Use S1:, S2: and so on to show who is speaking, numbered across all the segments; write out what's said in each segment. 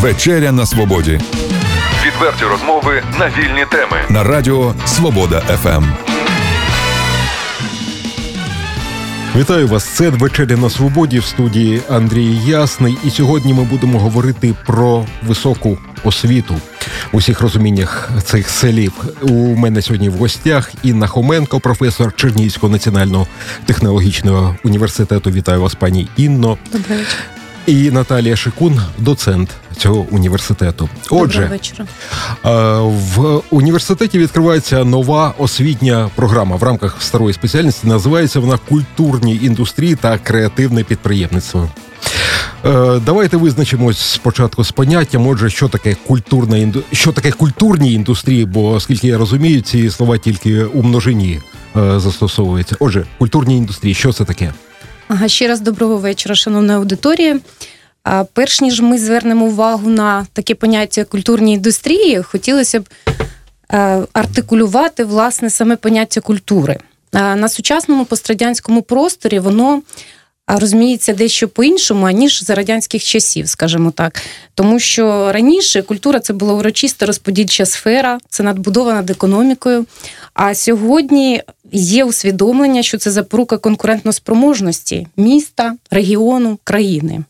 S1: Вечеря на свободі. Відверті розмови на вільні теми на Радіо Свобода ФМ.
S2: Вітаю вас. Це вечеря на свободі в студії Андрій Ясний. І сьогодні ми будемо говорити про високу освіту у всіх розуміннях цих слів. У мене сьогодні в гостях Інна Хоменко, професор Чернігівського національного технологічного університету. Вітаю вас, пані Інно.
S3: Вечір.
S2: І Наталія Шикун, доцент цього університету. Отже,
S3: Доброго вечора.
S2: в університеті відкривається нова освітня програма в рамках старої спеціальності. Називається вона культурні індустрії та креативне підприємництво. Е, давайте визначимось спочатку з поняттям. Отже, що таке культурна інду... що таке культурні індустрії, бо оскільки я розумію, ці слова тільки у множині е, застосовуються. Отже, культурні індустрії, що це таке?
S3: Ага, ще раз доброго вечора, шановна аудиторія. Перш ніж ми звернемо увагу на таке поняття культурні індустрії, хотілося б е, артикулювати власне саме поняття культури. На сучасному пострадянському просторі воно розуміється дещо по-іншому, аніж за радянських часів, скажімо так. Тому що раніше культура це була урочиста розподільча сфера, це надбудова над економікою. А сьогодні є усвідомлення, що це запорука конкурентноспроможності міста, регіону, країни.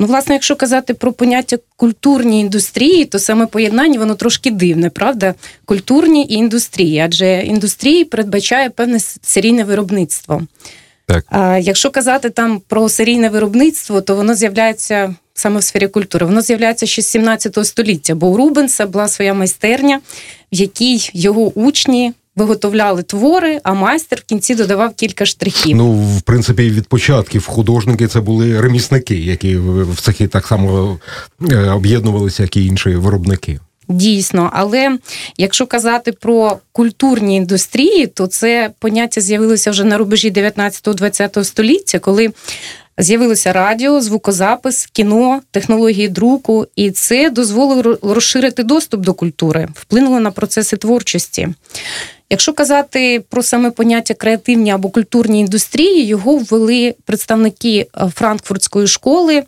S3: Ну, власне, якщо казати про поняття культурні індустрії, то саме поєднання воно трошки дивне, правда? Культурні і індустрії, адже індустрії передбачає певне серійне виробництво.
S2: Так.
S3: А якщо казати там про серійне виробництво, то воно з'являється саме в сфері культури. Воно з'являється ще з 17 століття, бо у Рубенса була своя майстерня, в якій його учні виготовляли твори, а майстер в кінці додавав кілька штрихів.
S2: Ну, в принципі, від початків художники це були ремісники, які в цехі так само е, об'єднувалися, як і інші виробники.
S3: Дійсно, але якщо казати про культурні індустрії, то це поняття з'явилося вже на рубежі 19-20 століття, коли з'явилося радіо, звукозапис, кіно, технології друку, і це дозволило розширити доступ до культури, вплинуло на процеси творчості. Якщо казати про саме поняття креативні або культурні індустрії, його ввели представники Франкфуртської школи.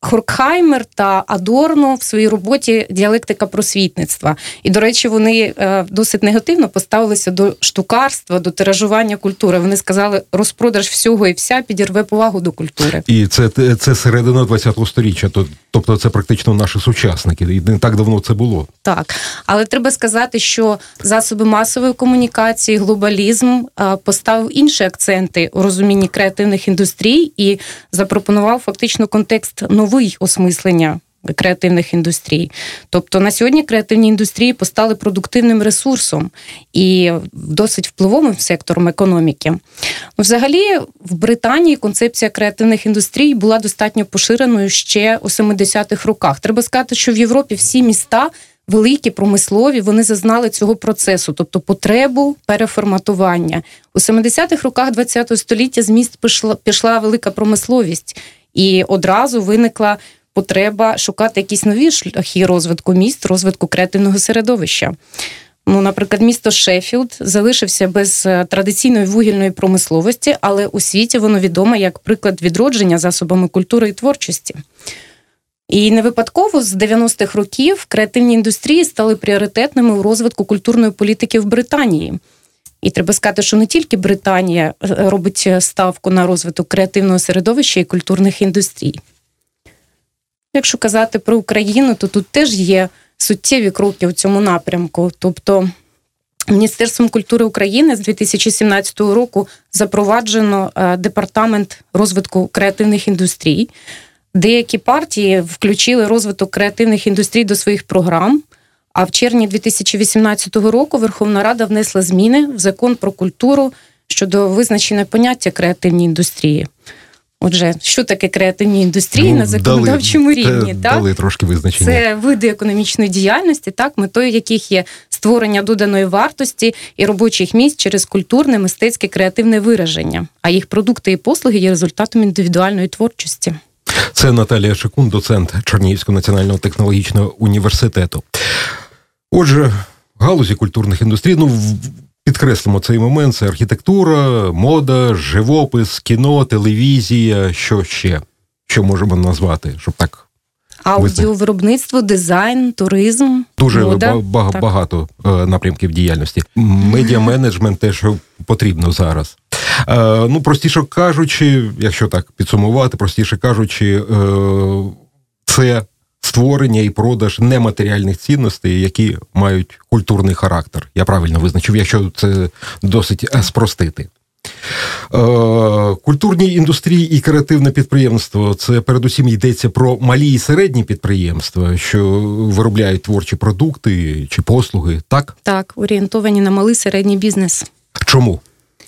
S3: Хоркхаймер та Адорно в своїй роботі діалектика просвітництва. І, до речі, вони е, досить негативно поставилися до штукарства, до тиражування культури. Вони сказали, розпродаж всього і вся підірве повагу до культури.
S2: І це це середина 20-го сторіччя, тобто це практично наші сучасники. І не так давно це було.
S3: Так, але треба сказати, що засоби масової комунікації, глобалізм е, поставив інші акценти у розумінні креативних індустрій і запропонував фактично контекст новий осмислення креативних індустрій. Тобто на сьогодні креативні індустрії постали продуктивним ресурсом і досить впливовим сектором економіки. Ну, взагалі, в Британії концепція креативних індустрій була достатньо поширеною ще у 70-х роках. Треба сказати, що в Європі всі міста. Великі промислові вони зазнали цього процесу, тобто потребу переформатування у 70-х роках ХХ століття з міст пішла пішла велика промисловість, і одразу виникла потреба шукати якісь нові шляхи розвитку міст, розвитку креативного середовища. Ну, наприклад, місто Шеффілд залишився без е, традиційної вугільної промисловості, але у світі воно відоме як приклад відродження засобами культури і творчості. І не випадково з 90-х років креативні індустрії стали пріоритетними у розвитку культурної політики в Британії. І треба сказати, що не тільки Британія е, робить ставку на розвиток креативного середовища і культурних індустрій. Якщо казати про Україну, то тут теж є суттєві кроки у цьому напрямку. Тобто Міністерством культури України з 2017 року запроваджено е, департамент розвитку креативних індустрій. Деякі партії включили розвиток креативних індустрій до своїх програм. А в червні 2018 року Верховна Рада внесла зміни в закон про культуру щодо визначення поняття креативні індустрії. Отже, що таке креативні індустрії ну, на законодавчому
S2: дали,
S3: рівні?
S2: Те, так? Дали трошки визначення.
S3: Це види економічної діяльності, так, метою яких є створення доданої вартості і робочих місць через культурне, мистецьке, креативне вираження. А їх продукти і послуги є результатом індивідуальної творчості.
S2: Це Наталія Шикун, доцент Чернігівського національного технологічного університету. Отже, галузі культурних індустрій, ну підкреслимо цей момент: це архітектура, мода, живопис, кіно, телевізія. Що ще? що можемо назвати, щоб так.
S3: Аудіовиробництво, дизайн, туризм.
S2: Дуже мода. Ба- багато е, напрямків діяльності. Медіаменеджмент теж потрібно зараз. Е, ну, простіше кажучи, якщо так підсумувати, простіше кажучи, е, це створення і продаж нематеріальних цінностей, які мають культурний характер. Я правильно визначив, якщо це досить е, спростити. Культурні індустрії і креативне підприємство це передусім йдеться про малі і середні підприємства, що виробляють творчі продукти чи послуги, так?
S3: Так, орієнтовані на малий середній бізнес.
S2: Чому?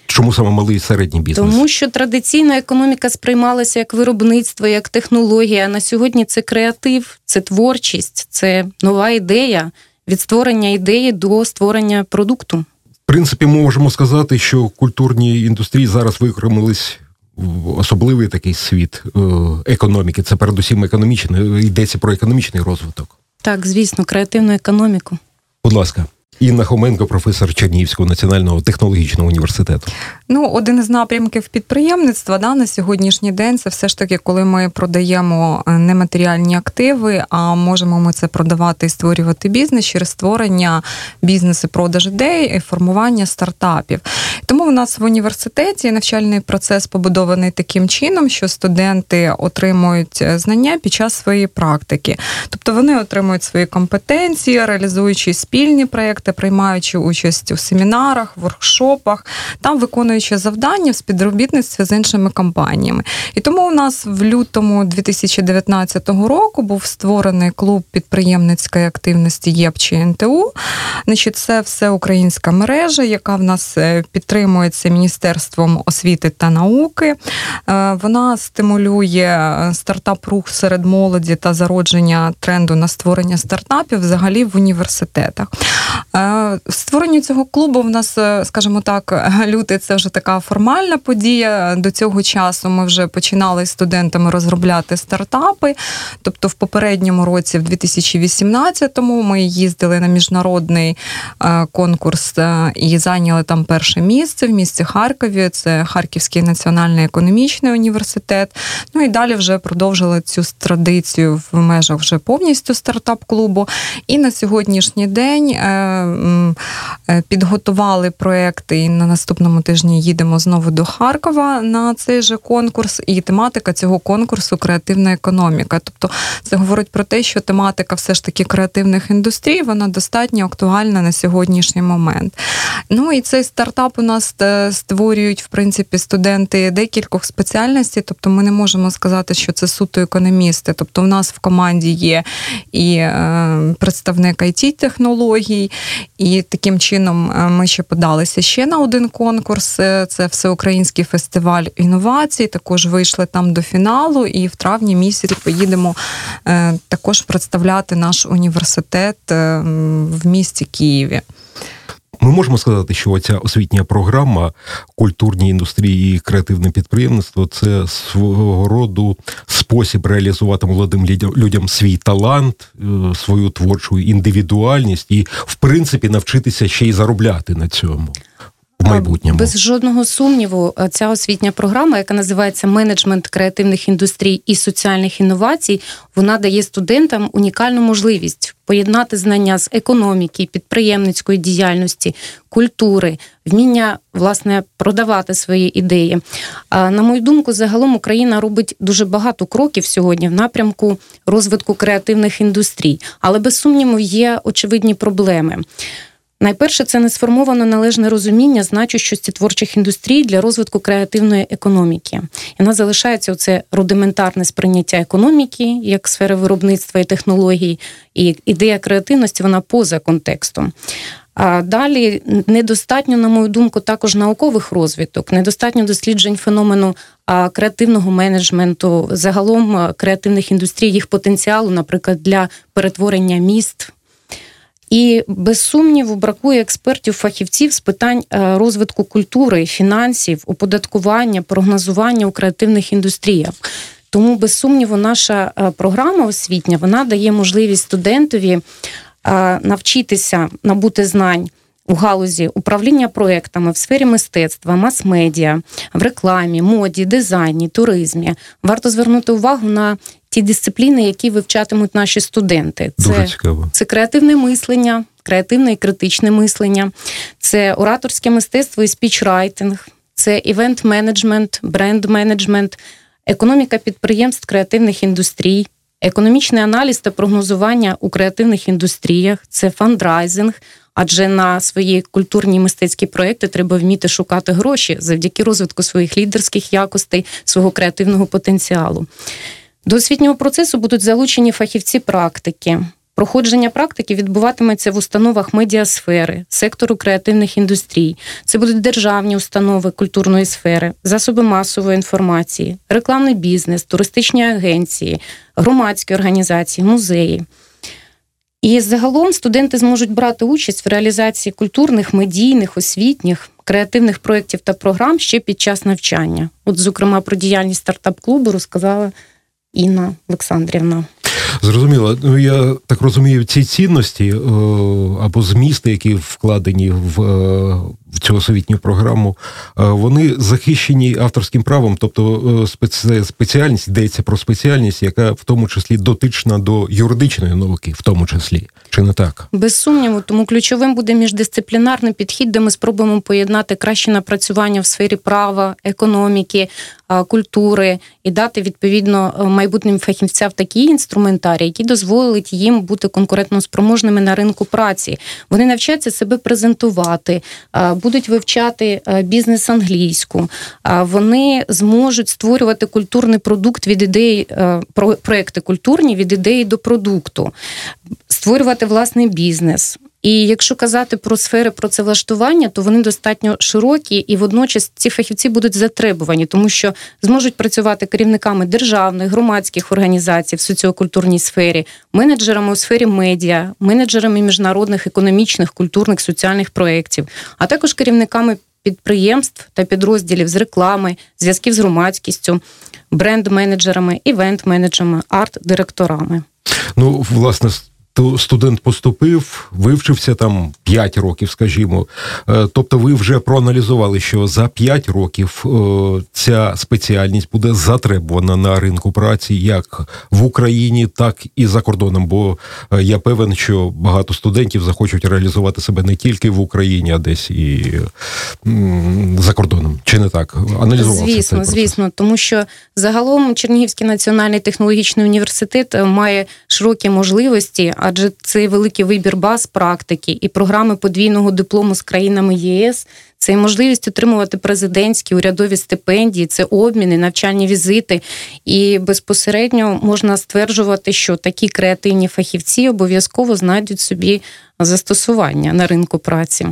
S2: Чому саме малий і середній бізнес?
S3: Тому що традиційна економіка сприймалася як виробництво, як технологія. На сьогодні це креатив, це творчість, це нова ідея від створення ідеї до створення продукту.
S2: В принципі, ми можемо сказати, що культурні індустрії зараз викремились в особливий такий світ е, економіки. Це передусім економічний, йдеться про економічний розвиток.
S3: Так, звісно, креативну економіку.
S2: Будь ласка. Інна Хоменко, професор Чернігівського національного технологічного університету.
S4: Ну, один із напрямків підприємництва да, на сьогоднішній день це все ж таки, коли ми продаємо е, нематеріальні активи, а можемо ми це продавати і створювати бізнес через створення бізнесу, продаж ідей і формування стартапів. Тому в нас в університеті навчальний процес побудований таким чином, що студенти отримують е, знання під час своєї практики, тобто вони отримують свої компетенції, реалізуючи спільні проекти експерти, приймаючи участь у семінарах, воркшопах, там виконуючи завдання в співробітництві з іншими компаніями. І тому у нас в лютому 2019 року був створений клуб підприємницької активності ЄПЧ НТУ. Значить, це всеукраїнська мережа, яка в нас е, підтримується Міністерством освіти та науки. Е, вона стимулює е, стартап-рух серед молоді та зародження тренду на створення стартапів взагалі в університетах. Е, створення цього клубу в нас, е, скажімо так, лютий це вже така формальна подія. До цього часу ми вже починали з студентами розробляти стартапи. Тобто, в попередньому році, в 2018-му, ми їздили на міжнародний е, конкурс і зайняли там перше місце в місті Харкові. Це Харківський національний економічний університет. Ну і далі вже продовжили цю традицію в межах вже повністю стартап-клубу. І на сьогоднішній день. Е, підготували проекти і на наступному тижні їдемо знову до Харкова на цей же конкурс. І тематика цього конкурсу креативна економіка. Тобто це говорить про те, що тематика все ж таки креативних індустрій, вона достатньо актуальна на сьогоднішній момент. Ну і цей стартап у нас е, створюють, в принципі, студенти декількох спеціальностей, тобто ми не можемо сказати, що це суто економісти. Тобто, в нас в команді є і е, представник it технологій і таким чином е, ми ще подалися ще на один конкурс. Е, це всеукраїнський фестиваль інновацій. Також вийшли там до фіналу, і в травні місяці поїдемо е, також представляти наш університет в місті Києві.
S2: Ми можемо сказати, що ця освітня програма культурній індустрії і креативне підприємництво це свого роду спосіб реалізувати молодим людям свій талант, е, свою творчу індивідуальність і, в принципі, навчитися ще й заробляти на цьому в майбутньому.
S3: Без жодного сумніву, е, ця освітня програма, яка називається менеджмент креативних індустрій і соціальних інновацій, вона дає студентам унікальну можливість поєднати знання з економіки, підприємницької діяльності, культури, вміння власне продавати свої ідеї. На мою думку, загалом Україна робить дуже багато кроків сьогодні в напрямку розвитку креативних індустрій, але без сумніву є очевидні проблеми. Найперше, це не сформовано належне розуміння значущості творчих індустрій для розвитку креативної економіки. І нас залишається оце рудиментарне сприйняття економіки як сфери виробництва і технологій, і ідея креативності вона поза контекстом. А далі недостатньо, на мою думку, також наукових розвиток, недостатньо досліджень феномену креативного менеджменту, загалом креативних індустрій, їх потенціалу, наприклад, для перетворення міст. І без сумніву бракує експертів, фахівців з питань е, розвитку культури, фінансів, оподаткування, прогнозування у креативних індустріях. Тому, без сумніву, наша е, програма освітня вона дає можливість студентові е, навчитися набути знань у галузі управління проектами в сфері мистецтва, мас-медіа, в рекламі, моді, дизайні, туризмі. Варто звернути увагу на ті дисципліни, які вивчатимуть наші студенти.
S2: Це, Дуже цікаво.
S3: Це креативне мислення, креативне і критичне мислення, це ораторське мистецтво і спічрайтинг, це івент менеджмент, бренд менеджмент, економіка підприємств креативних індустрій. Економічний аналіз та прогнозування у креативних індустріях це фандрайзинг, адже на свої культурні мистецькі проекти треба вміти шукати гроші завдяки розвитку своїх лідерських якостей, свого креативного потенціалу. До освітнього процесу будуть залучені фахівці практики. Проходження практики відбуватиметься в установах медіасфери, сектору креативних індустрій. Це будуть державні установи культурної сфери, засоби масової інформації, рекламний бізнес, туристичні агенції, громадські організації, музеї. І загалом студенти зможуть брати участь в реалізації культурних, медійних, освітніх, креативних проєктів та програм ще під час навчання. От, зокрема, про діяльність стартап-клубу розказала Інна Олександрівна.
S2: Зрозуміло. Ну я так розумію, ці цінності е, або змісти, які вкладені е, в цю освітню програму, е, вони захищені авторським правом, тобто спеціальність йдеться про спеціальність, яка в тому числі дотична до юридичної науки, в тому числі. Чи не так?
S3: Без сумніву, тому ключовим буде міждисциплінарний підхід, де ми спробуємо поєднати краще напрацювання в сфері права, економіки, культури і дати відповідно майбутнім фахівцям такі інструментарії, які дозволять їм бути конкурентно спроможними на ринку праці. Вони навчаться себе презентувати, будуть вивчати бізнес англійську, вони зможуть створювати культурний продукт від ідеї, проекти культурні від ідеї до продукту, створювати власний бізнес. І якщо казати про сфери працевлаштування, то вони достатньо широкі, і водночас ці фахівці будуть затребувані, тому що зможуть працювати керівниками державних громадських організацій в соціокультурній сфері, менеджерами у сфері медіа, менеджерами міжнародних економічних, культурних соціальних проєктів, а також керівниками підприємств та підрозділів з реклами, зв'язків з громадськістю, бренд-менеджерами, івент-менеджерами, арт-директорами.
S2: Ну, власне, студент поступив, вивчився там 5 років, скажімо. Е, тобто, ви вже проаналізували, що за 5 років е, ця спеціальність буде затребувана на ринку праці як в Україні, так і за кордоном. Бо е, я певен, що багато студентів захочуть реалізувати себе не тільки в Україні, а десь і за кордоном. Чи не так?
S3: Аналізувався звісно, цей звісно, тому що загалом Чернігівський національний технологічний університет має широкі можливості адже це великий вибір баз практики і програми подвійного диплому з країнами ЄС. Це можливість отримувати президентські урядові стипендії, це обміни, навчальні візити. І безпосередньо можна стверджувати, що такі креативні фахівці обов'язково знайдуть собі застосування на ринку праці.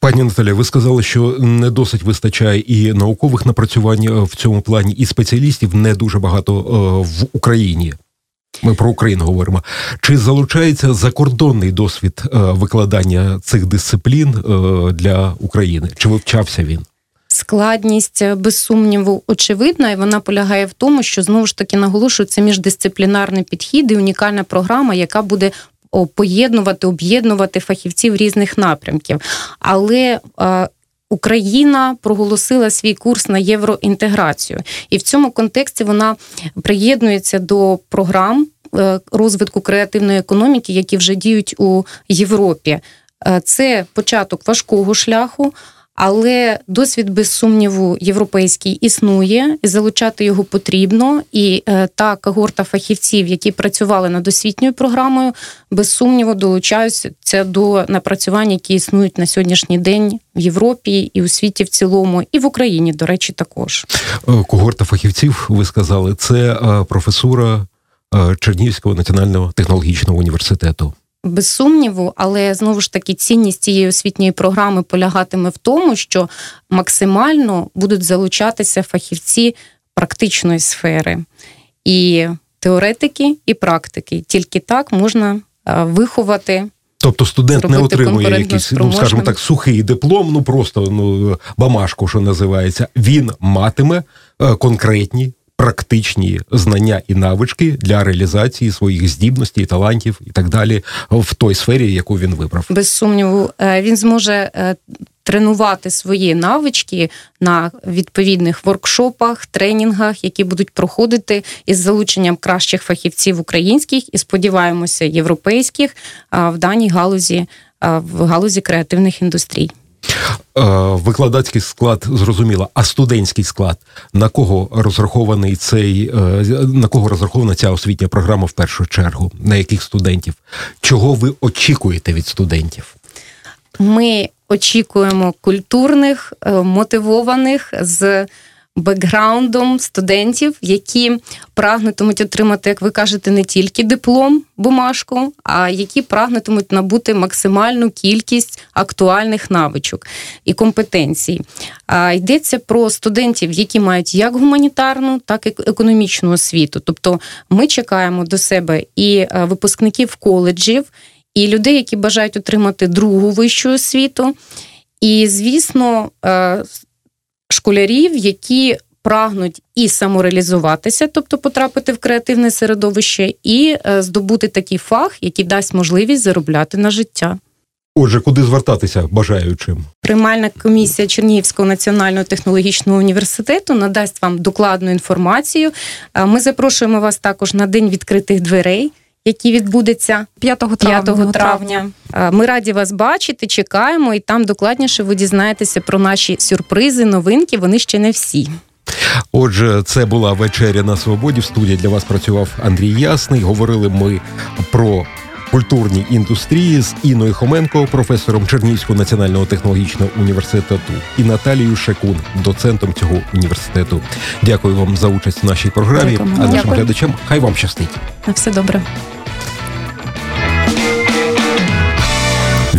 S2: Пані Наталя, ви сказали, що не досить вистачає і наукових напрацювань в цьому плані, і спеціалістів не дуже багато е, в Україні. Ми про Україну говоримо. Чи залучається закордонний досвід е, викладання цих дисциплін е, для України? Чи вивчався він?
S3: Складність е, без сумніву очевидна, і вона полягає в тому, що знову ж таки наголошується міждисциплінарний підхід і унікальна програма, яка буде поєднувати, об'єднувати фахівців різних напрямків. Але Україна проголосила свій курс на євроінтеграцію, і в цьому контексті вона приєднується до програм е, розвитку креативної економіки, які вже діють у Європі. Е, це початок важкого шляху. Але досвід, без сумніву, європейський існує, і залучати його потрібно. І е, та когорта фахівців, які працювали над освітньою програмою, без сумніву долучаються до напрацювань, які існують на сьогоднішній день в Європі і у світі в цілому, і в Україні, до речі, також
S2: е, когорта фахівців. Ви сказали, це е, професура Чернігівського національного технологічного університету.
S3: Без сумніву, але знову ж таки цінність цієї освітньої програми полягатиме в тому, що максимально будуть залучатися фахівці практичної сфери і теоретики, і практики. Тільки так можна виховати.
S2: Тобто студент не отримує якийсь, ну скажімо так, сухий диплом, ну просто ну бамашку, що називається. Він матиме конкретні практичні знання і навички для реалізації своїх здібностей, талантів і так далі в той сфері, яку він вибрав.
S3: Без сумніву, е, він зможе е, тренувати свої навички на відповідних воркшопах, тренінгах, які будуть проходити із залученням кращих фахівців українських і сподіваємося, європейських в даній галузі в галузі креативних індустрій.
S2: Е, викладацький склад зрозуміло, а студентський склад на кого розрахований цей е, на кого розрахована ця освітня програма в першу чергу? На яких студентів? Чого ви очікуєте від студентів?
S3: Ми очікуємо культурних, е, мотивованих з бекграундом студентів, які прагнутимуть отримати, як ви кажете, не тільки диплом, бумажку, а які прагнутимуть набути максимальну кількість актуальних навичок і компетенцій. А йдеться про студентів, які мають як гуманітарну, так і економічну освіту. Тобто ми чекаємо до себе і е, випускників коледжів, і людей, які бажають отримати другу вищу освіту. І, звісно, е, школярів, які прагнуть і самореалізуватися, тобто потрапити в креативне середовище, і е, здобути такий фах, який дасть можливість заробляти на життя.
S2: Отже, куди звертатися бажаючим?
S3: Приймальна комісія Чернігівського національного технологічного університету надасть вам докладну інформацію. Е, ми запрошуємо вас також на день відкритих дверей який відбудеться 5 травня. 5 травня. Ми раді вас бачити, чекаємо, і там докладніше ви дізнаєтеся про наші сюрпризи, новинки. Вони ще не всі.
S2: Отже, це була вечеря на свободі. В студії для вас працював Андрій Ясний. Говорили ми про культурній індустрії з Іною Хоменко, професором Чернігівського національного технологічного університету, і Наталією Шекун, доцентом цього університету. Дякую вам за участь в нашій програмі. Дякую. А нашим Дякую. глядачам хай вам щастить.
S3: На все добре.